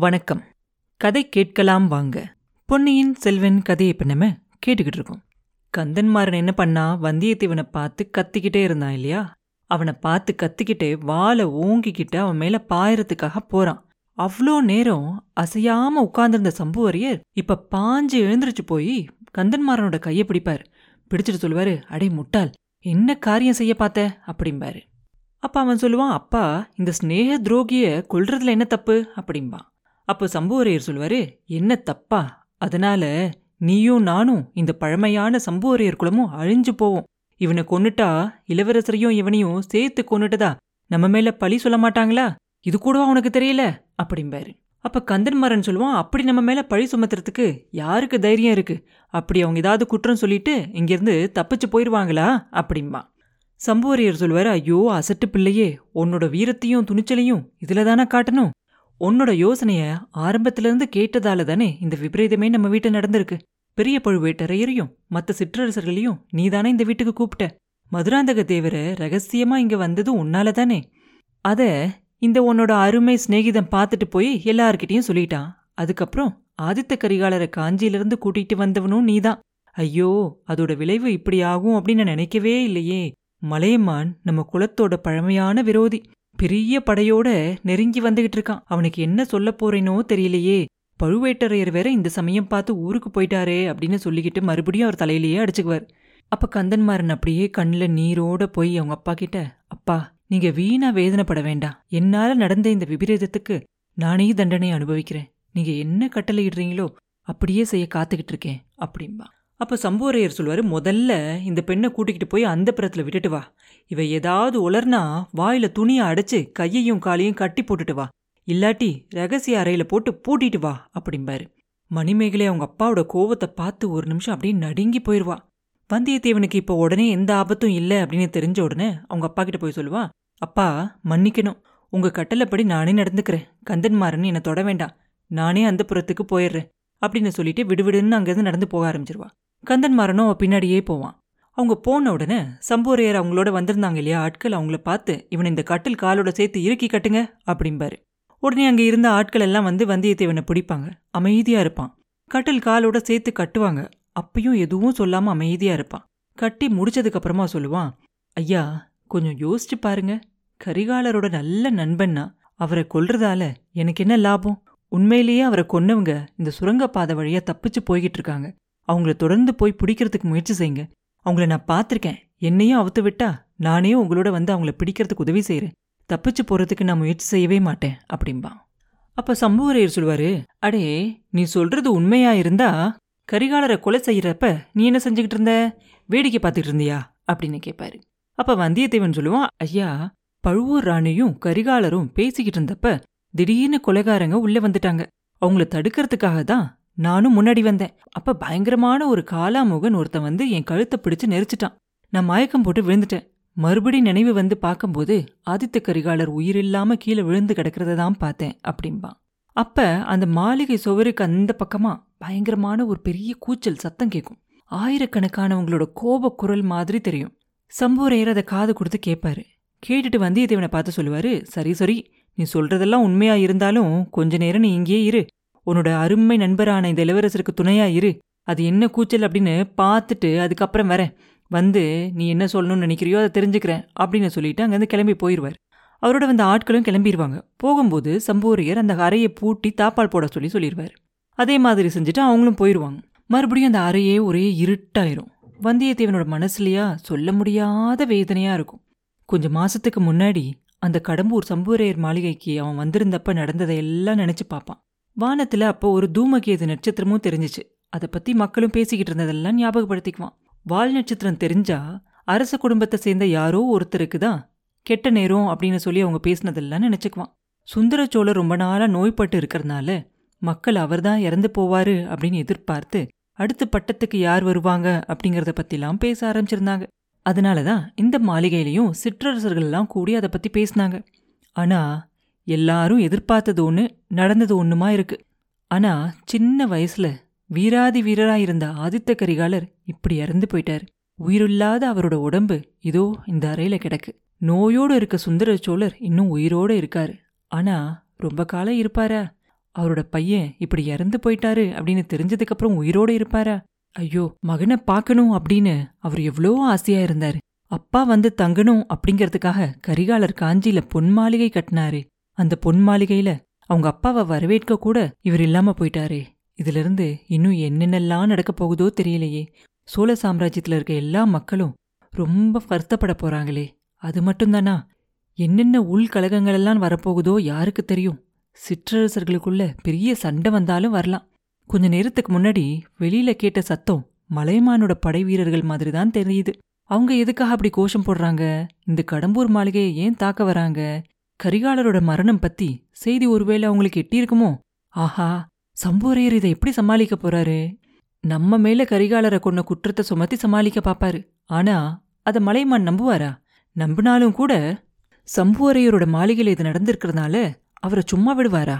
வணக்கம். கதை கேட்கலாம் வாங்க. பொன்னியின் செல்வன் கதையை இப்போ நம்ம கேட்டுக்கிட்டு இருக்கோம். கந்தன்மாறன் என்ன பண்ணா? வந்தியத்தேவனை பார்த்து கத்திக்கிட்டே இருந்தான் இல்லையா? அவனை பார்த்து கத்திக்கிட்டே வாழை ஓங்கிக்கிட்டு அவன் மேல பாயறதுக்காக போறான். அவ்வளோ நேரம் அசையாம உட்கார்ந்திருந்த சம்புவரையர் இப்ப பாஞ்சு எழுந்திருச்சு போய் கந்தன்மாரனோட கையை பிடிப்பார். பிடிச்சிட்டு சொல்லுவாரு அடே முட்டாள் என்ன காரியம் செய்ய பார்த்த? அப்படிம்பாரு. அப்ப அவன் சொல்லுவான் அப்பா இந்த ஸ்னேக துரோகிய கொல்றதுல என்ன தப்பு? அப்படிம்பான் அப்போ சம்புவரையர் சொல்வாரு என்ன தப்பா? அதனால நீயும் நானும் இந்த பழமையான சம்புவரையர் குலமும் அழிஞ்சு போவோம். இவனை கொன்னுட்டா இளவரசரையும் இவனையும் சேர்த்து கொன்னுட்டதா? நம்ம மேல பழி சொல்ல மாட்டாங்களா? இது கூடவா உனக்கு தெரியல? அப்படிம்பாரு. அப்ப கந்தன்மாரன் சொல்லுவான் அப்படி நம்ம மேல பழி சுமத்துறதுக்கு யாருக்கு தைரியம் இருக்கு? அப்படி அவங்க ஏதாவது குற்றம் சொல்லிட்டு இங்கிருந்து தப்பிச்சு போயிருவாங்களா? அப்படிம்பா. சம்புவரையர் சொல்வாரு ஐயோ அசட்டு பிள்ளையே உன்னோட வீரத்தையும் துணிச்சலையும் இதுல தானே காட்டணும்? உன்னோட யோசனைய ஆரம்பத்துல இருந்து கேட்டதால தானே இந்த விபரீதமே நம்ம வீட்டில் நடந்திருக்கு. பெரிய பழுவேட்டரையரையும் மற்ற சிற்றரசர்களையும் நீதானே இந்த வீட்டுக்கு கூப்பிட்ட. மதுராந்தக தேவரை ரகசியமா இங்க வந்ததும் உன்னால தானே அத இந்த உன்னோட அருமை சிநேகிதம் பார்த்துட்டு போய் எல்லார்கிட்டையும் சொல்லிட்டான். அதுக்கப்புறம் ஆதித்த கரிகாலரை காஞ்சியிலிருந்து கூட்டிட்டு வந்தவனும் நீதான். ஐயோ அதோட விளைவு இப்படி ஆகும் அப்படின்னு நினைக்கவே இல்லையே. மலையமான் நம்ம குலத்தோட பழமையான விரோதி. பெரிய படையோட நெருங்கி வந்துகிட்டு இருக்கான். அவனுக்கு என்ன சொல்ல போறேனோ தெரியலையே. பழுவேட்டரையர் வேற இந்த சமயம் பார்த்து ஊருக்கு போயிட்டாரே அப்படின்னு சொல்லிக்கிட்டு மறுபடியும் அவர் தலையிலேயே அடிச்சுக்குவார். அப்ப கந்தன்மாறன் அப்படியே கண்ணில் நீரோட போய் அவங்க அப்பா கிட்ட அப்பா நீங்க வீணா வேதனைப்பட வேண்டாம். என்னால நடந்த இந்த விபரீதத்துக்கு நானே தண்டனை அனுபவிக்கிறேன். நீங்க என்ன கட்டளையிடுறீங்களோ அப்படியே செய்ய காத்துக்கிட்டு இருக்கேன். அப்படின்பா அப்போ சம்புவரையர் சொல்வார் முதல்ல இந்த பெண்ணை கூட்டிக்கிட்டு போய் அந்த புறத்துல விட்டுட்டு வா. இவ ஏதாவது உலர்னா வாயில் துணியை அடைச்சு கையையும் காலையும் கட்டி போட்டுட்டு வா. இல்லாட்டி ரகசிய அறையில் போட்டு பூட்டிட்டு வா அப்படிம்பாரு. மணிமேகலை அவங்க அப்பாவோட கோவத்தை பார்த்து ஒரு நிமிஷம் அப்படியே நடுங்கி போயிடுவா வந்தியத்தேவனுக்கு இப்போ உடனே எந்த ஆபத்தும் இல்லை அப்படின்னு தெரிஞ்ச உடனே அவங்க அப்பா கிட்ட போய் சொல்லுவா அப்பா மன்னிக்கணும். உங்கள் கட்டளைப்படி நானே நடந்துக்கிறேன். கந்தன்மாரன் என்னை தொட வேண்டாம். நானே அந்த புறத்துக்கு போயிடுறேன் அப்படின்னு சொல்லிட்டு விடுவிடுன்னு அங்கேருந்து நடந்து போக ஆரம்பிச்சிருவா. கந்தன்மாரனும் பின்னாடியே போவான். அவங்க போன உடனே சம்போரையர் அவங்களோட வந்திருந்தாங்க இல்லையா? ஆட்கள் அவங்கள பார்த்து இவனை இந்த கட்டில் காலோட சேர்த்து இறுக்கி கட்டுங்க அப்படிம்பாரு. உடனே அங்கே இருந்த ஆட்கள் எல்லாம் வந்து வந்தியத்தேவனை பிடிப்பாங்க. அமைதியா இருப்பான். கட்டில் காலோட சேர்த்து கட்டுவாங்க. அப்பயும் எதுவும் சொல்லாம அமைதியா இருப்பான். கட்டி முடிச்சதுக்கு அப்புறமா சொல்லுவான் ஐயா கொஞ்சம் யோசிச்சு பாருங்க. கரிகாலரோட நல்ல நண்பன்னா அவரை கொல்றதால எனக்கு என்ன லாபம்? உண்மையிலேயே அவரை கொன்னவங்க இந்த சுரங்கப்பாதை வழியா தப்பிச்சு போய்கிட்டு இருக்காங்க. அவங்கள தொடர்ந்து போய் பிடிக்கிறதுக்கு முயற்சி செய்யுங்க. அவங்கள நான் பார்த்துருக்கேன். என்னையும் அவுத்து விட்டா நானே உங்களோட வந்து அவங்கள பிடிக்கிறதுக்கு உதவி செய்கிறேன் தப்பிச்சு போறதுக்கு நான் முயற்சி செய்யவே மாட்டேன் அப்படிம்பா. அப்ப சம்புவரையர் சொல்லுவாரு அடே நீ சொல்றது உண்மையா இருந்தா கரிகாலரை கொலை செய்யறப்ப நீ என்ன செஞ்சுக்கிட்டு இருந்த? வேடிக்கை பார்த்துக்கிட்டு இருந்தியா? அப்படின்னு கேட்பாரு அப்ப வந்தியத்தேவன் சொல்லுவான் ஐயா பழுவூர் ராணியும் கரிகாலரும் பேசிக்கிட்டு இருந்தப்ப திடீர்னு கொலைகாரங்க உள்ள வந்துட்டாங்க. அவங்கள தடுக்கிறதுக்காக தான் நானும் முன்னாடி வந்தேன். அப்ப பயங்கரமான ஒரு காலாமுகன் ஒருத்தன் வந்து என் கழுத்தை பிடிச்சு நெரிச்சிட்டான். நான் மயக்கம் போட்டு விழுந்துட்டேன். மறுபடி நினைவு வந்து பார்க்கும்போது ஆதித்த கரிகாலர் உயிரில்லாம கீழே விழுந்து கிடக்கிறத தான் பார்த்தேன் அப்படிம்பான் அப்ப அந்த மாளிகை சுவருக்கு அந்த பக்கமா பயங்கரமான ஒரு பெரிய கூச்சல் சத்தம் கேட்கும் ஆயிரக்கணக்கானவங்களோட கோப குரல் மாதிரி தெரியும். சம்பூரையர் அதை காது கொடுத்து கேட்பாரு கேட்டுட்டு வந்தியத்தேவனை பார்த்து சொல்லுவாரு சரி சரி நீ சொல்றதெல்லாம் உண்மையா இருந்தாலும் கொஞ்ச நேரம் நீ இங்கேயே இரு. உன்னோட அருமை நண்பரான இந்த இளவரசருக்கு துணையா இரு. அது என்ன கூச்சல் அப்படின்னு பார்த்துட்டு அதுக்கப்புறம் வரேன் வந்து நீ என்ன சொல்லணும்னு நினைக்கிறியோ அதை தெரிஞ்சுக்கிறேன் அப்படின்னு சொல்லிட்டு அங்கேருந்து கிளம்பி போயிடுவார் அவரோட வந்த ஆட்களும் கிளம்பிடுவாங்க போகும்போது சம்பூரியர் அந்த அறையை பூட்டி தாப்பால் போட சொல்லி சொல்லிடுவார் அதே மாதிரி செஞ்சுட்டு அவங்களும் போயிடுவாங்க மறுபடியும் அந்த அறையே ஒரே இருட்டாயிரும். வந்தியத்தேவனோட மனசுலையா சொல்ல முடியாத வேதனையாக இருக்கும். கொஞ்சம் மாசத்துக்கு முன்னாடி அந்த கடம்பூர் சம்பூரையர் மாளிகைக்கு அவன் வந்திருந்தப்ப நடந்ததை எல்லாம் நினச்சி பார்ப்பான். வானத்துல அப்போ ஒரு தூமகேது நட்சத்திரமும் தெரிஞ்சிச்சு. அதை பத்தி மக்களும் பேசிக்கிட்டு இருந்ததெல்லாம் ஞாபகப்படுத்திக்குவான். வால் நட்சத்திரம் தெரிஞ்சா அரச குடும்பத்தை சேர்ந்த யாரோ ஒருத்தருக்கு தான் கெட்ட நேரம் அப்படின்னு சொல்லி அவங்க பேசினதெல்லாம் நினைச்சுக்குவான். சுந்தர சோழர் ரொம்ப நாளாக நோய்பட்டு இருக்கிறதுனால மக்கள் அவர்தான் இறந்து போவாரு அப்படின்னு எதிர்பார்த்து அடுத்த பட்டத்துக்கு யார் வருவாங்க அப்படிங்கிறத பத்திலாம் பேச ஆரம்பிச்சிருந்தாங்க. அதனாலதான் இந்த மாளிகையிலையும் சிற்றரசர்கள் எல்லாம் கூடி அதை பத்தி பேசினாங்க. ஆனா எல்லாரும் எதிர்பார்த்தது ஒன்று நடந்தது ஒன்றுமா இருக்கு. ஆனா சின்ன வயசுல வீராதி வீரரா இருந்த ஆதித்த கரிகாலர் இப்படி இறந்து போயிட்டார். உயிரில்லாத அவரோட உடம்பு இதோ இந்த அறையில கிடக்கு. நோயோடு இருக்க சுந்தர சோழர் இன்னும் உயிரோடு இருக்காரு. ஆனா ரொம்ப காலம் இருப்பாரா? அவரோட பையன் இப்படி இறந்து போயிட்டாரு அப்படின்னு தெரிஞ்சதுக்கு அப்புறம் உயிரோட இருப்பாரா? ஐயோ மகனை பார்க்கணும் அப்படின்னு அவர் எவ்வளோ ஆசையா இருந்தாரு. அப்பா வந்து தங்கணும் அப்படிங்கறதுக்காக கரிகாலர் காஞ்சியில பொன் மாளிகை கட்டினாரு. அந்த பொன் மாளிகையில அவங்க அப்பாவை வரவேற்க கூட இவர் இல்லாம போயிட்டாரே. இதுல இருந்து இன்னும் என்னென்னலாம் நடக்க போகுதோ தெரியலையே. சோழ சாம்ராஜ்யத்துல இருக்க எல்லா மக்களும் ரொம்ப வருத்தப்பட போறாங்களே. அது மட்டும்தானா? என்னென்ன உள்கலகங்கள் எல்லாம் வரப்போகுதோ யாருக்கு தெரியும்? சிற்றரசர்களுக்குள்ள பெரிய சண்டை வந்தாலும் வரலாம். கொஞ்ச நேரத்துக்கு முன்னாடி வெளியில கேட்ட சத்தம் மலைமானோட படை வீரர்கள் மாதிரி தான் தெரியுது. அவங்க எதுக்காக அப்படி கோஷம் போடுறாங்க? இந்த கடம்பூர் மாளிகையை ஏன் தாக்க வராங்க? கரிகாலரோட மரணம் பத்தி செய்தி ஒருவேளை அவங்களுக்கு எட்டியிருக்குமோ? ஆஹா சம்புவரையர் இதை எப்படி சமாளிக்க போறாரு? நம்ம மேல கரிகாலரை கொன்ன குற்றத்தை சுமத்தி சமாளிக்க பாப்பாரு. ஆனா அத மலைமான் நம்புவாரா? நம்பினாலும் கூட சம்புவரையரோட மாளிகையில் இது நடந்திருக்கிறதுனால அவரை சும்மா விடுவாரா?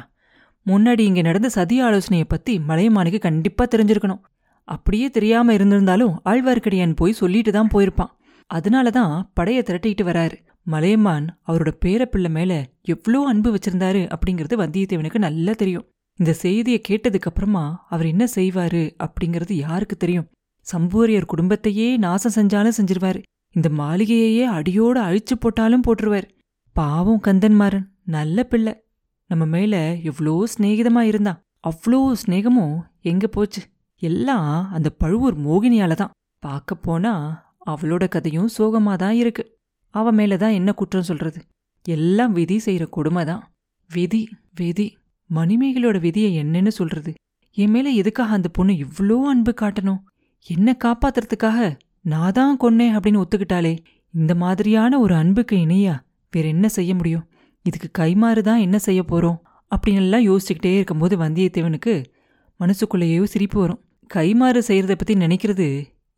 முன்னாடி இங்க நடந்த சதி ஆலோசனையை பத்தி மலையமானுக்கு கண்டிப்பா தெரிஞ்சிருக்கணும். அப்படியே தெரியாம இருந்திருந்தாலும் ஆழ்வார்க்கடியான் போய் சொல்லிட்டு தான் போயிருப்பான். அதனால தான் படையை திரட்டிட்டு வராரு. மலையமான் அவரோட பேரப்பிள்ளை மேல எவ்வளோ அன்பு வச்சிருந்தாரு அப்படிங்கிறது வந்தியத்தேவனுக்கு நல்லா தெரியும். இந்த செய்தியை கேட்டதுக்கு அப்புறமா அவர் என்ன செய்வாரு அப்படிங்கிறது யாருக்கு தெரியும்? சம்பூரியர் குடும்பத்தையே நாசம் செஞ்சாலும் செஞ்சிருவார். இந்த மாளிகையையே அடியோட அழிச்சு போட்டாலும் போட்டுருவார். பாவம் கந்தன்மாறன் நல்ல பிள்ளை. நம்ம மேல எவ்வளோ சிநேகிதமா இருந்தான். அவ்வளோ சிநேகமும் எங்க போச்சு? எல்லாம் அந்த பழுவூர் மோகினியால தான் பார்க்க போனா அவளோட கதையும் சோகமா தான் இருக்கு. அவன் மேல தான் என்ன குற்றம் சொல்றது? எல்லாம் விதி செய்யற கொடுமை தான். விதி விதி. மணிமேகலோட விதியை என்னன்னு சொல்றது? என் மேல எதுக்காக அந்த பொண்ணு இவ்ளோ அன்பு காட்டணும்? என்ன காப்பாத்துறதுக்காக நான் தான் கொன்னேன் அப்படின்னு ஒத்துக்கிட்டாலே இந்த மாதிரியான ஒரு அன்புக்கு இணையா வேற என்ன செய்ய முடியும்? இதுக்கு கைமாறு தான் என்ன செய்ய போறோம்? அப்படின்னு எல்லாம் யோசிச்சுக்கிட்டே இருக்கும்போது வந்தியத்தேவனுக்கு மனசுக்குள்ளேயோ சிரிப்பு வரும். கைமாறு செய்யறதை பத்தி நினைக்கிறது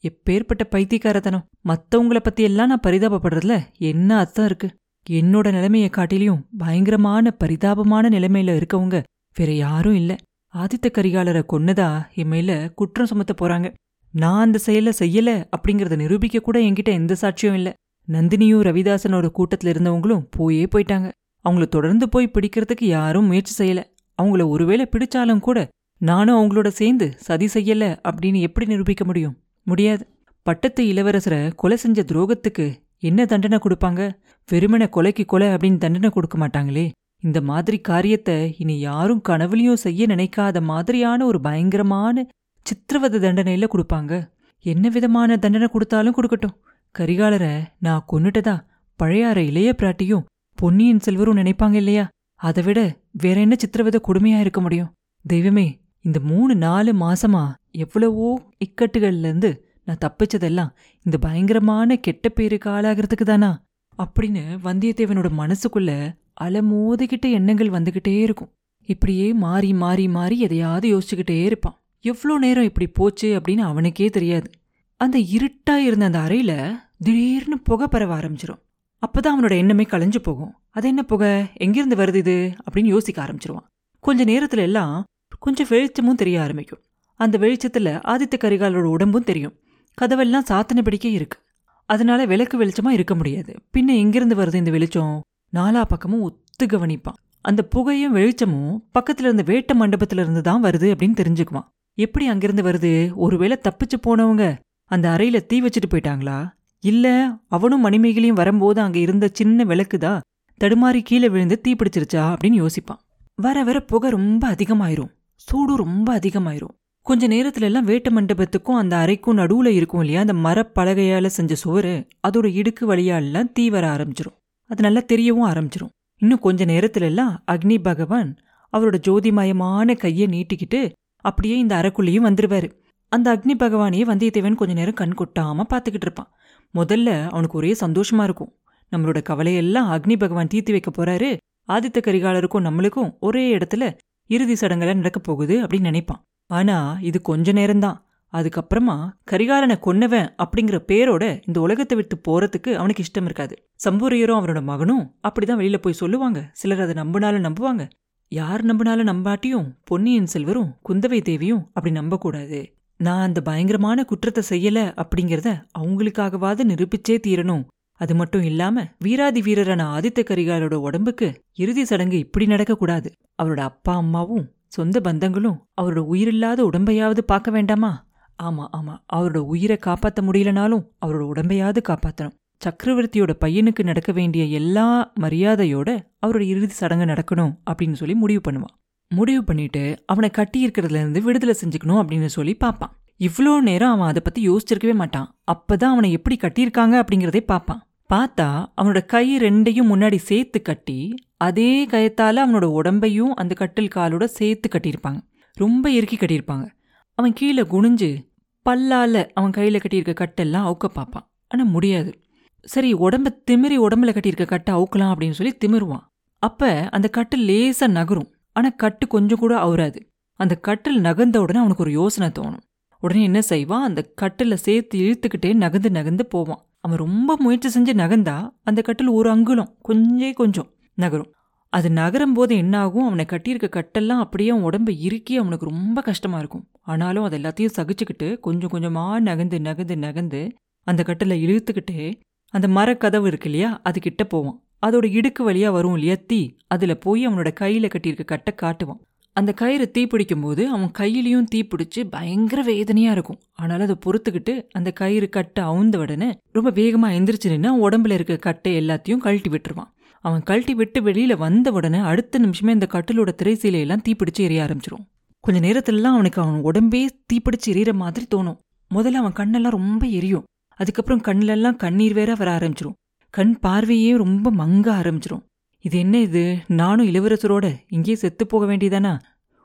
எப்பேற்பட்ட பைத்தியக்காரத்தனம். மத்தவங்கள பத்தி எல்லாம் நான் பரிதாபப்படுறதுல என்ன அர்த்தம் இருக்கு? என்னோட நிலைமையை காட்டிலையும் பயங்கரமான பரிதாபமான நிலைமையில இருக்கவங்க வேற யாரும் இல்ல. ஆதித்த கரிகாலரை கொன்னதா என் மேல குற்றம் சுமத்த போறாங்க. நான் அந்த செயல செய்யல அப்படிங்கறத நிரூபிக்க கூட என்கிட்ட எந்த சாட்சியும் இல்ல. நந்தினியும் ரவிதாசனோட கூட்டத்துல இருந்தவங்களும் போயே போயிட்டாங்க. அவங்கள தொடர்ந்து போய் பிடிக்கிறதுக்கு யாரும் முயற்சி செய்யல. அவங்கள ஒருவேளை பிடிச்சாலும் கூட நானும் அவங்களோட சேர்ந்து சதி செய்யல அப்படின்னு எப்படி நிரூபிக்க முடியும்? முடியாது. பட்டத்து இளவரசரை கொலை செஞ்ச துரோகத்துக்கு என்ன தண்டனை கொடுப்பாங்க? வெறுமன கொலைக்கு கொலை அப்படின்னு தண்டனை கொடுக்க மாட்டாங்களே. இந்த மாதிரி காரியத்தை இனி யாரும் கனவுலையும் செய்ய நினைக்காத மாதிரியான ஒரு பயங்கரமான சித்திரவத தண்டனையில கொடுப்பாங்க. என்ன விதமான தண்டனை கொடுத்தாலும் கொடுக்கட்டும். கரிகாலரை நான் கொன்னுட்டதா? பழையாற இளைய பிராட்டியும் பொன்னியின் செல்வரும் நினைப்பாங்க இல்லையா? அதை விட வேற என்ன சித்திரவத கொடுமையா இருக்க முடியும்? தெய்வமே இந்த மூணு நாலு மாசமா எவ்வளவோ இக்கட்டுகள்ல இருந்து நான் தப்பிச்சதெல்லாம் இந்த பயங்கரமான கெட்ட பேருக்கு ஆளாகிறதுக்கு தானா? அப்படின்னு வந்தியத்தேவனோட மனசுக்குள்ள அலமோதிக்கிட்ட எண்ணங்கள் வந்துகிட்டே இருக்கும். இப்படியே மாறி மாறி மாறி எதையாவது யோசிச்சுக்கிட்டே இருப்பான். எவ்வளோ நேரம் இப்படி போச்சு அப்படின்னு அவனுக்கே தெரியாது. அந்த இருட்டா இருந்த அந்த அறையில திடீர்னு புகை பரவ ஆரம்பிச்சிரும். அப்பதான் அவனோட எண்ணமே களைஞ்சு போகும். அது என்ன புகை? எங்கிருந்து வருது இது? அப்படின்னு யோசிக்க ஆரம்பிச்சிருவான். கொஞ்ச நேரத்துல எல்லாம் கொஞ்சம் வெளிச்சமும் தெரிய ஆரம்பிக்கும். அந்த வெளிச்சத்துல ஆதித்த கரிகாலரோட உடம்பும் தெரியும். கதவெல்லாம் சாத்தனபடிக்கே இருக்கு. அதனால விளக்கு வெளிச்சமா இருக்க முடியாது. பின்ன எங்கிருந்து வருது இந்த வெளிச்சம்? நாலா பக்கமும் ஒத்து கவனிப்பான். அந்த புகையும் வெளிச்சமும் பக்கத்துல இருந்த வேட்ட மண்டபத்துல இருந்து தான் வருது அப்படின்னு தெரிஞ்சுக்குவான். எப்படி அங்கிருந்து வருது? ஒருவேளை தப்பிச்சு போனவங்க அந்த அறையில தீ வச்சுட்டு போயிட்டாங்களா? இல்ல அவனும் மணிமேகலையும் வரும்போது அங்க இருந்த சின்ன விளக்குதா தடுமாறி கீழே விழுந்து தீ பிடிச்சிருச்சா அப்படின்னு யோசிப்பான். வர வர புகை ரொம்ப அதிகமாயிரும். சூடு ரொம்ப அதிகமாயிரும். கொஞ்ச நேரத்துல எல்லாம் வேட்ட மண்டபத்துக்கும் அந்த அறைக்கும் நடுவுல இருக்கும் இல்லையா அந்த மரப்பலகையால செஞ்ச சுவர் அதோட இடுக்கு வழியாலெல்லாம் தீ வர ஆரம்பிச்சிரும். அது நல்லா தெரியவும் ஆரம்பிச்சிரும். இன்னும் கொஞ்ச நேரத்துல எல்லாம் அக்னி பகவான் அவரோட ஜோதிமயமான கையை நீட்டிக்கிட்டு அப்படியே இந்த அறைக்குள்ளேயும் வந்துருவாரு. அந்த அக்னி பகவானையே வந்தியத்தேவன் கொஞ்ச நேரம் கண் கொட்டாம பாத்துக்கிட்டு இருப்பான். முதல்ல அவனுக்கு ஒரே சந்தோஷமா இருக்கும். நம்மளோட கவலையெல்லாம் அக்னி பகவான் தீர்த்து வைக்க போறாரு. ஆதித்த கரிகாலருக்கும் நம்மளுக்கும் ஒரே இடத்துல இறுதி சடங்கெல்லாம் நடக்கப் போகுது அப்படின்னு நினைப்பான். ஆனா இது கொஞ்ச நேரம்தான். அதுக்கப்புறமா கரிகாலனை கொன்னவன் அப்படிங்கிற பேரோட இந்த உலகத்தை விட்டு போறதுக்கு அவனுக்கு இஷ்டம் இருக்காது. சம்பூரையரும் அவனோட மகனும் அப்படிதான் வெளியில போய் சொல்லுவாங்க. சிலர் அதை நம்பினாலும் நம்புவாங்க. யார் நம்பினாலும் நம்பாட்டியும் பொன்னியின் செல்வரும் குந்தவை தேவியும் அப்படி நம்பக்கூடாது. நான் அந்த பயங்கரமான குற்றத்தை செய்யல அப்படிங்கிறத அவங்களுக்காகவாது நிரூபிச்சே தீரணும். அது மட்டும் இல்லாம வீராதி வீரரான ஆதித்த கரிகாலோட உடம்புக்கு இறுதி சடங்கு இப்படி நடக்கக்கூடாது. அவரோட அப்பா அம்மாவும் சொந்த பந்தங்களும் அவரோட உயிரில்லாத உடம்பையாவது பார்க்க வேண்டாமா? ஆமா ஆமா. அவரோட உயிரை காப்பாத்த முடியலனாலும் அவரோட உடம்பையாவது காப்பாத்தணும். சக்கரவர்த்தியோட பையனுக்கு நடக்க வேண்டிய எல்லா மரியாதையோட அவரோட இறுதி சடங்கு நடக்கணும் அப்படின்னு சொல்லி முடிவு பண்ணுவான். முடிவு பண்ணிட்டு அவனை கட்டியிருக்கிறதுல இருந்து விடுதலை செஞ்சுக்கணும் அப்படின்னு சொல்லி பார்ப்பான். இவ்வளோ நேரம் அவன் அதை பத்தி யோசிச்சிருக்கவே மாட்டான். அப்பதான் அவனை எப்படி கட்டியிருக்காங்க அப்படிங்கிறதே பார்ப்பான். பார்த்தா அவனோட கை ரெண்டையும் முன்னாடி சேர்த்து கட்டி அதே கயத்தால அவனோட உடம்பையும் அந்த கட்டில் காலோட சேர்த்து கட்டியிருப்பாங்க. ரொம்ப இறுக்கி கட்டியிருப்பாங்க. அவன் கீழே குனிஞ்சு பல்லால அவன் கையில கட்டியிருக்க கட்டெல்லாம் அவுக்க பார்ப்பான். ஆனா முடியாது. சரி உடம்ப திமிரி உடம்புல கட்டியிருக்க கட்டை அவுக்கலாம் அப்படின்னு சொல்லி திமிருவான். அப்ப அந்த கட்டு லேசா நகரும். ஆனா கட்டு கொஞ்சம் கூட அவுறாது. அந்த கட்டில் நகர்ந்த உடனே அவனுக்கு ஒரு யோசனை தோணும். உடனே என்ன செய்வான் அந்த கட்டில் சேர்த்து இழுத்துக்கிட்டே நகர்ந்து நகர்ந்து போவான் அவன் ரொம்ப முயற்சி செஞ்சு நகர்ந்தா அந்த கட்டில் ஒரு அங்குலம் கொஞ்சே கொஞ்சம் நகரும். அது நகரும் போது என்னாகும்? அவனை கட்டியிருக்க கட்டெல்லாம் அப்படியே அவன் உடம்ப இறுக்கி அவனுக்கு ரொம்ப கஷ்டமா இருக்கும். ஆனாலும் அது எல்லாத்தையும் சகிச்சுக்கிட்டு கொஞ்சம் கொஞ்சமாக நகர்ந்து நகர்ந்து நகர்ந்து அந்த கட்டில் இழுத்துக்கிட்டே அந்த மரக்கதவு இருக்கு இல்லையா? அது கிட்ட போவான். அதோட இடுக்கு வழியாக வரும் இல்லையா? தீ. அதில் போய் அவனோட கையில் கட்டியிருக்க கட்டை காட்டுவான். அந்த கயிறு தீப்பிடிக்கும் போது அவன் கையிலையும் தீப்பிடிச்சு பயங்கர வேதனையாக இருக்கும். ஆனாலும் அதை பொறுத்துக்கிட்டு அந்த கயிறு கட்டை அவுந்த உடனே ரொம்ப வேகமாக எந்திரிச்சு நின்று உடம்புல இருக்க கட்டை எல்லாத்தையும் கழட்டி விட்டுருவான். அவன் கழட்டி விட்டு வெளியில் வந்த உடனே அடுத்த நிமிஷமே இந்த கட்டிலோட திரைசீலையெல்லாம் தீப்பிடிச்சு எரிய ஆரம்பிச்சிரும். கொஞ்ச நேரத்துலலாம் அவனுக்கு அவன் உடம்பே தீப்பிடிச்சு எரியற மாதிரி தோணும். முதல்ல அவன் கண்ணெல்லாம் ரொம்ப எரியும். அதுக்கப்புறம் கண்ணிலெல்லாம் கண்ணீர் வேற வர ஆரம்பிச்சிரும். கண் பார்வையே ரொம்ப மங்க ஆரம்பிச்சிரும். இது என்ன இது? நானும் இளவரசரோட இங்கேயே செத்து போக வேண்டியதானா?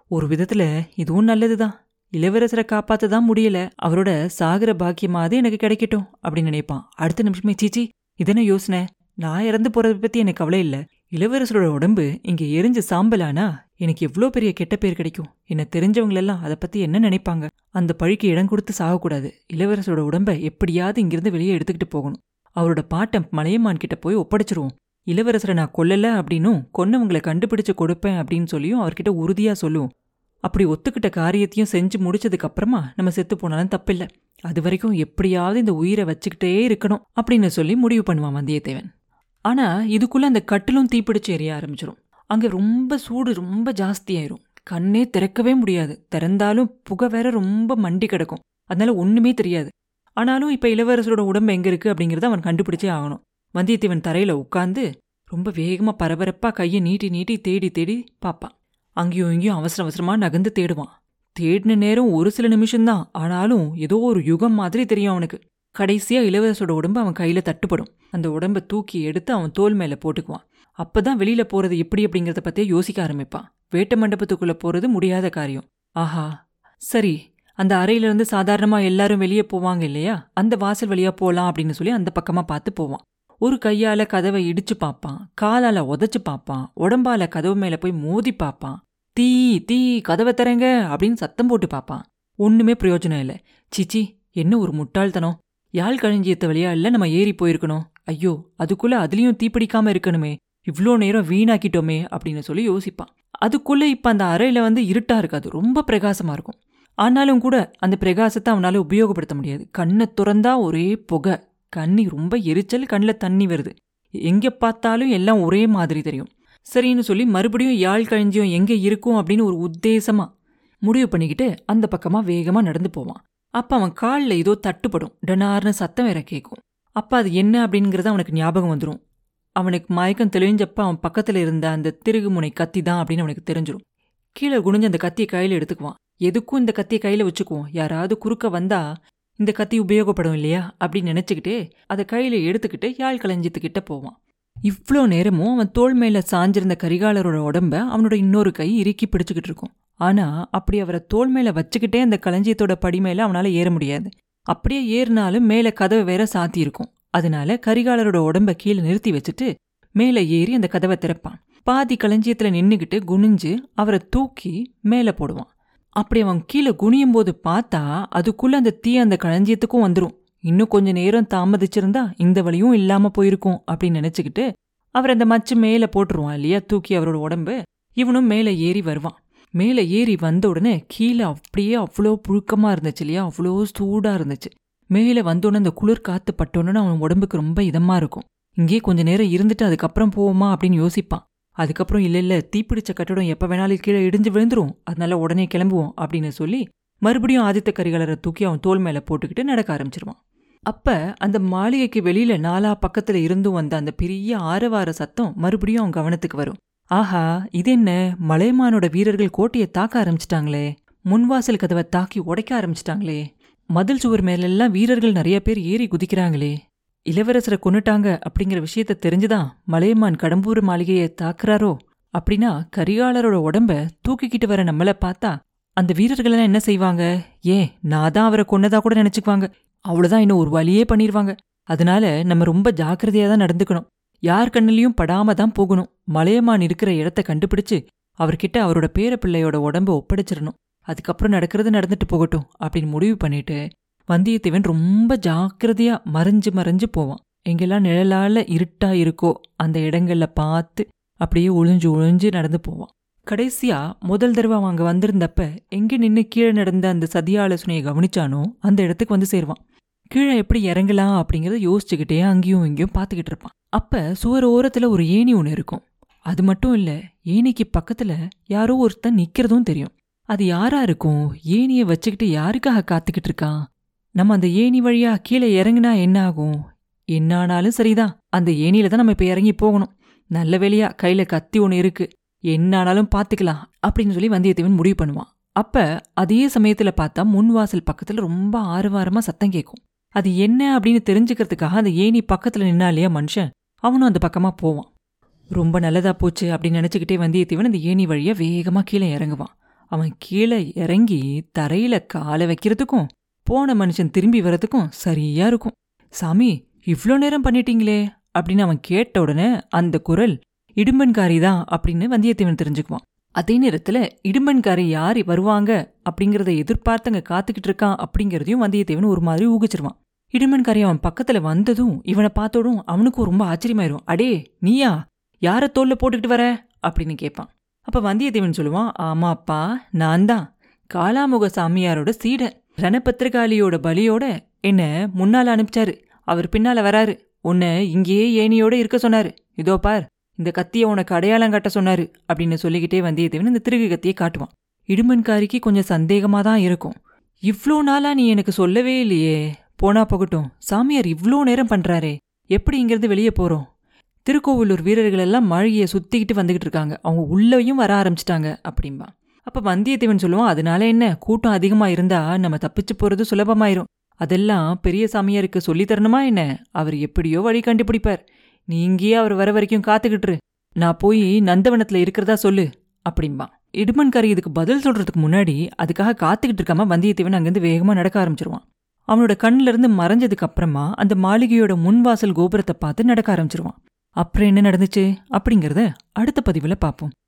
ஒரு விதத்துல இதுவும் நல்லதுதான். இளவரசரை காப்பாத்த தான் முடியல. அவரோட சாகர பாக்கியமாவது எனக்கு கிடைக்கட்டும் அப்படின்னு நினைப்பான். அடுத்த நிமிஷமே சீச்சி இதென்ன யோசனை? நான் இறந்து போறத பத்தி எனக்கு கவலை இல்லை. இளவரசரோட உடம்பு இங்க எரிஞ்சு சாம்பலானா எனக்கு எவ்வளோ பெரிய கெட்ட பேர் கிடைக்கும்? என்ன தெரிஞ்சவங்களெல்லாம் அதை பத்தி என்ன நினைப்பாங்க? அந்த பழிக்கு இடம் கொடுத்து சாகக்கூடாது. இளவரசரோட உடம்ப எப்படியாவது இங்கிருந்து வெளியே எடுத்துக்கிட்டு போகணும். அவரோட பாட்டம் மலையமான் கிட்ட போய் ஒப்படைச்சிருவோம். இளவரசரை நான் கொல்லலை அப்படின்னும் கொன்னவங்களை கண்டுபிடிச்சு கொடுப்பேன் அப்படின்னு சொல்லியும் அவர்கிட்ட உறுதியாக சொல்லுவோம். அப்படி ஒத்துக்கிட்ட காரியத்தையும் செஞ்சு முடிச்சதுக்கப்புறமா நம்ம செத்து போனாலும் தப்பில்லை. அது வரைக்கும் எப்படியாவது இந்த உயிரை வச்சுக்கிட்டே இருக்கணும் அப்படின்னு சொல்லி முடிவு பண்ணுவான் வந்தியத்தேவன். ஆனால் இதுக்குள்ளே அந்த கட்டிலும் தீப்பிடிச்சு எரிய ஆரம்பிச்சிடும் அங்கே ரொம்ப சூடு ரொம்ப ஜாஸ்தியாயிரும் கண்ணே திறக்கவே முடியாது. திறந்தாலும் புகை வேற ரொம்ப மண்டி கிடக்கும். அதனால ஒன்றுமே தெரியாது. ஆனாலும் இப்போ இளவரசரோட உடம்பு எங்கே இருக்குது அப்படிங்கிறத அவன் கண்டுபிடிச்சே ஆகணும். வந்தியத்தேவன் தரையில உட்காந்து ரொம்ப வேகமாக பரபரப்பாக கையை நீட்டி நீட்டி தேடி தேடி பார்ப்பான். அங்கேயும் இங்கேயும் அவசர அவசரமாக நகர்ந்து தேடுவான். தேடின நேரம் ஒரு சில நிமிஷம்தான். ஆனாலும் ஏதோ ஒரு யுகம் மாதிரி தெரியும் அவனுக்கு. கடைசியாக இளவரசோட உடம்பு அவன் கையில் தட்டுப்படும். அந்த உடம்ப தூக்கி எடுத்து அவன் தோல் மேலே போட்டுக்குவான். அப்போ தான் வெளியில் போகிறது எப்படி அப்படிங்கிறத பற்றியே யோசிக்க ஆரம்பிப்பான். வேட்ட மண்டபத்துக்குள்ளே போகிறது முடியாத காரியம். ஆஹா. சரி அந்த அறையிலேருந்து சாதாரணமாக எல்லாரும் வெளியே போவாங்க இல்லையா? அந்த வாசல் வழியாக போகலாம் அப்படின்னு சொல்லி அந்த பக்கமாக பார்த்து போவான். ஒரு கையால கதவை இடிச்சு பார்ப்பான் காலால உதைச்சு பார்ப்பான் உடம்பால கதவு மேல போய் மோதி பார்ப்பான். தீ தீ கதவை தரங்க அப்படின்னு சத்தம் போட்டு பார்ப்பான். ஒண்ணுமே பிரயோஜனம் இல்லை. சிச்சி என்ன ஒரு முட்டாள்தனம்? யாழ் கழிஞ்சியத்த வழியா இல்ல நம்ம ஏறி போயிருக்கணும்? ஐயோ அதுக்குள்ள அதுலயும் தீப்பிடிக்காம இருக்கணுமே. இவ்வளோ நேரம் வீணாக்கிட்டோமே அப்படின்னு சொல்லி யோசிப்பான். அதுக்குள்ள இப்ப அந்த அறையில வந்து இருட்டா இருக்காது. ரொம்ப பிரகாசமா இருக்கும். ஆனாலும் கூட அந்த பிரகாசத்தை அவனால உபயோகப்படுத்த முடியாது. கண்ணை துறந்தா ஒரே புகை. கண்ணி ரொம்ப எரிச்சல் கண்ணில் தண்ணி வருது. எங்கே பார்த்தாலும் எல்லாம் ஒரே மாதிரி தெரியும். சரின்னு சொல்லி மறுபடியும் யாழ் கழிஞ்சியும் எங்கே இருக்கும் அப்படின்னு ஒரு உத்தேசமாக முடிவு பண்ணிக்கிட்டு அந்த பக்கமாக வேகமாக நடந்து போவான். அப்போ அவன் காலில் ஏதோ தட்டுப்படும். டனார்னு சத்தம் வேற கேட்கும் அப்போ அது என்ன அப்படிங்கிறது அவனுக்கு ஞாபகம் வந்துடும் அவனுக்கு மயக்கம் தெளிஞ்சப்ப அவன் பக்கத்தில் இருந்த அந்த திருகுமுனை கத்தி தான் அப்படின்னு அவனுக்கு தெரிஞ்சிடும் கீழே குனிஞ்சு அந்த கத்தியை கையில் எடுத்துக்குவான். எதுக்கும் இந்த கத்தியை கையில் வச்சுக்குவோம். யாராவது குறுக்க வந்தா இந்த கத்தி உபயோகப்படும் இல்லையா அப்படின்னு நினைச்சுக்கிட்டே அதை கையில் எடுத்துக்கிட்டு யாழ் களஞ்சியத்துக்கிட்ட போவான். இவ்வளோ நேரமும் அவன் தோள் மேல சாஞ்சிருந்த கரிகாலரோட உடம்ப அவனோட இன்னொரு கை இறுக்கி பிடிச்சுக்கிட்டு இருக்கும். ஆனா அப்படி அவரை தோல் மேல வச்சுக்கிட்டே அந்த களஞ்சியத்தோட படி மேல அவனால ஏற முடியாது. அப்படியே ஏறினாலும் மேல கதவை வேற சாத்தி இருக்கும். அதனால கரிகாலரோட உடம்ப கீழே நிறுத்தி வச்சுட்டு மேல ஏறி அந்த கதவை திறப்பான். பாதி களஞ்சியத்துல நின்றுக்கிட்டு குனிஞ்சு அவரை தூக்கி மேல போடுவான். அப்படி அவன் கீழே குனியும் போது பார்த்தா அதுக்குள்ள அந்த தீ அந்த களஞ்சியத்துக்கும் வந்துடும் இன்னும் கொஞ்ச நேரம் தாமதிச்சிருந்தா இந்த வழியும் இல்லாம போயிருக்கும் அப்படின்னு நினைச்சுக்கிட்டு அவர் அந்த மச்சு மேல போட்டுருவான் இல்லையா தூக்கி அவரோட உடம்பு. இவனும் மேல ஏறி வருவான். மேல ஏறி வந்த உடனே கீழே அப்படியே அவ்வளோ புழுக்கமா இருந்துச்சு இல்லையா அவ்வளோ சூடா இருந்துச்சு. மேல வந்தோடனே அந்த குளிர் காத்து பட்டோன்னு அவன் உடம்புக்கு ரொம்ப இதமா இருக்கும். இங்கே கொஞ்ச நேரம் இருந்துட்டு அதுக்கப்புறம் போவோமா அப்படின்னு யோசிப்பான். அதுக்கப்புறம் இல்லை இல்லை தீப்பிடிச்ச கட்டடம் எப்போ வேணாலும் கீழே இடிஞ்சு விழுந்துரும். அதனால உடனே கிளம்புவோம் அப்படின்னு சொல்லி மறுபடியும் ஆதித்த கரிகாலரை தூக்கி அவன் தோல் மேலே போட்டுக்கிட்டு நடக்க ஆரம்பிச்சிருவான். அப்போ அந்த மாளிகைக்கு வெளியில் நாலா பக்கத்தில் இருந்தும் வந்த அந்த பெரிய ஆரவார சத்தம் மறுபடியும் அவன் கவனத்துக்கு வரும். ஆஹா இது என்ன? மலையமானோட வீரர்கள் கோட்டையை தாக்க ஆரம்பிச்சிட்டாங்களே. முன்வாசல் கதவை தாக்கி உடைக்க ஆரம்பிச்சிட்டாங்களே. மதில் சுவர் மேலெல்லாம் வீரர்கள் நிறைய பேர் ஏறி குதிக்கிறாங்களே. இளவரசரை கொன்னுட்டாங்க அப்படிங்கிற விஷயத்த தெரிஞ்சுதான் மலையமான் கடம்பூர் மாளிகையை தாக்குறாரோ அப்படின்னா கரிகாலரோட உடம்ப தூக்கிக்கிட்டு வர நம்மள பார்த்தா அந்த வீரர்கள் எல்லாம் என்ன செய்வாங்க? ஏன் நான் தான் அவரை கொன்னதா கூட நினைச்சுக்குவாங்க. அவ்வளவுதான் இன்னும் ஒரு வழியே பண்ணிடுவாங்க அதனால நம்ம ரொம்ப ஜாக்கிரதையா தான் நடந்துக்கணும். யார் கண்ணிலையும் படாம தான் போகணும். மலையமான் இருக்கிற இடத்த கண்டுபிடிச்சு அவர்கிட்ட அவரோட பேரப்பிள்ளையோட உடம்ப ஒப்படைச்சிடணும். அதுக்கப்புறம் நடக்கிறது நடந்துட்டு போகட்டும் அப்படின்னு முடிவு பண்ணிட்டு வந்தியத்தேவன் ரொம்ப ஜாக்கிரதையா மறைஞ்சு மறைஞ்சு போவான். எங்கெல்லாம் நிழலால இருட்டா இருக்கோ அந்த இடங்கள்ல பார்த்து அப்படியே ஒளிஞ்சு ஒளிஞ்சு நடந்து போவான். கடைசியா முதல் தடவை அவன் அங்கே வந்திருந்தப்ப எங்க நின்று கீழே நடந்த அந்த சதியாலோசனையை கவனிச்சானோ அந்த இடத்துக்கு வந்து சேருவான். கீழே எப்படி இறங்கலாம் அப்படிங்கறத யோசிச்சுக்கிட்டே அங்கேயும் இங்கேயும் பார்த்துக்கிட்டு இருப்பான். அப்ப சுவர் ஓரத்துல ஒரு ஏணி ஒன்று இருக்கும். அது மட்டும் இல்ல ஏணிக்கு பக்கத்துல யாரோ ஒருத்தன் நிக்கிறதும் தெரியும். அது யாரா இருக்கும்? ஏணியை வச்சுக்கிட்டு யாருக்காக காத்துக்கிட்டு இருக்கான்? நம்ம அந்த ஏணி வழியா கீழே இறங்குனா என்ன ஆகும் என்ன ஆனாலும் சரிதான். அந்த ஏணியில தான் நம்ம இப்ப இறங்கி போகணும். நல்ல வேலையா கையில கத்தி ஒன்று இருக்கு. என்ன ஆனாலும் பாத்துக்கலாம் அப்படின்னு சொல்லி வந்தியத்தேவன் முடிவு பண்ணுவான். அப்ப அதே சமயத்துல பார்த்தா முன்வாசல் பக்கத்துல ரொம்ப ஆரவாரமா சத்தம் கேட்கும் அது என்ன அப்படின்னு தெரிஞ்சுக்கிறதுக்காக அந்த ஏணி பக்கத்துல நின்னா இல்லையா மனுஷன்? அவனும் அந்த பக்கமா போவான். ரொம்ப நல்லதா போச்சு அப்படின்னு நினச்சிக்கிட்டே வந்தியத்தேவன் அந்த ஏணி வழியா வேகமா கீழே இறங்குவான். அவன் கீழே இறங்கி தரையில காலை வைக்கிறதுக்கும் போன மனுஷன் திரும்பி வரதுக்கும் சரியா இருக்கும். சாமி இவ்ளோ நேரம் பண்ணிட்டீங்களே? அப்படின்னு அவன் கேட்ட உடனே அந்த குரல் இடும்பன்காரி தான் அப்படின்னு வந்தியத்தேவன் தெரிஞ்சுக்குவான். அதே நேரத்துல இடும்பன்காரி யார்? வருவாங்க? அப்படிங்கறத எதிர்பார்த்தங்க காத்துக்கிட்டு இருக்கான் அப்படிங்கறதையும் வந்தியத்தேவன் ஒரு மாதிரி ஊகிச்சிருவான். இடும்பன்காரி அவன் பக்கத்துல வந்ததும் இவனை பார்த்தோடும் அவனுக்கும் ரொம்ப ஆச்சரியமாயிரும். அடே நீயா? யார தோல்ல போட்டுக்கிட்டு வர? அப்படின்னு கேட்பான் அப்ப வந்தியத்தேவன் சொல்லுவான் ஆமாப்பா நான் தான் காலாமுக சாமியாரோட சீடன். ரணபத்திரகாளியோட பலியோட என்ன முன்னால அனுப்பிச்சாரு. அவர் பின்னால வராரு. உன்னை இங்கேயே ஏனியோட இருக்க சொன்னாரு. இதோ பார் இந்த கத்தியை உனக்கு அடையாளம் காட்ட சொன்னாரு அப்படின்னு சொல்லிக்கிட்டே வந்தியத்தேவன் இந்த திருகு கத்தியை காட்டுவான். இடுமன்காரிக்கு கொஞ்சம் சந்தேகமா தான் இருக்கும். இவ்ளோ நாளா நீ எனக்கு சொல்லவே இல்லையே. போனா போகட்டும். சாமியார் இவ்ளோ நேரம் பண்றாரே. எப்படி இங்கிருந்து வெளியே போறோம்? திருக்கோவிலூர் வீரர்கள் எல்லாம் மழையை சுத்திக்கிட்டு வந்துகிட்டு இருக்காங்க. அவங்க உள்ளேயும் வர ஆரம்பிச்சிட்டாங்க அப்படிம்பா. அப்ப வந்தியத்தேவன் சொல்லுவான் அதனால என்ன? கூட்டம் அதிகமா இருந்தா நம்ம தப்பிச்சு போறது சுலபமாயிரும். அதெல்லாம் பெரிய சாமியாருக்கு சொல்லித்தரணுமா என்ன? அவர் எப்படியோ வழி கண்டுபிடிப்பார். நீ இங்கேயே அவர் வர வரைக்கும் காத்துக்கிட்டுரு நான் போய் நந்தவனத்துல இருக்கிறதா சொல்லு அப்படிம்பா இடுமன்காரி இதுக்கு பதில் சொல்றதுக்கு முன்னாடி அதுக்காக காத்துக்கிட்டு இருக்காம வந்தியத்தேவன் அங்கிருந்து வேகமா நடக்க ஆரம்பிச்சிருவான். அவனோட கண்ணுல இருந்து மறைஞ்சதுக்கு அப்புறமா அந்த மாளிகையோட முன்வாசல் கோபுரத்தை பார்த்து நடக்க ஆரம்பிச்சிருவான். அப்புறம் என்ன நடந்துச்சு? அப்படிங்கறத அடுத்த பதிவுல பார்ப்போம்.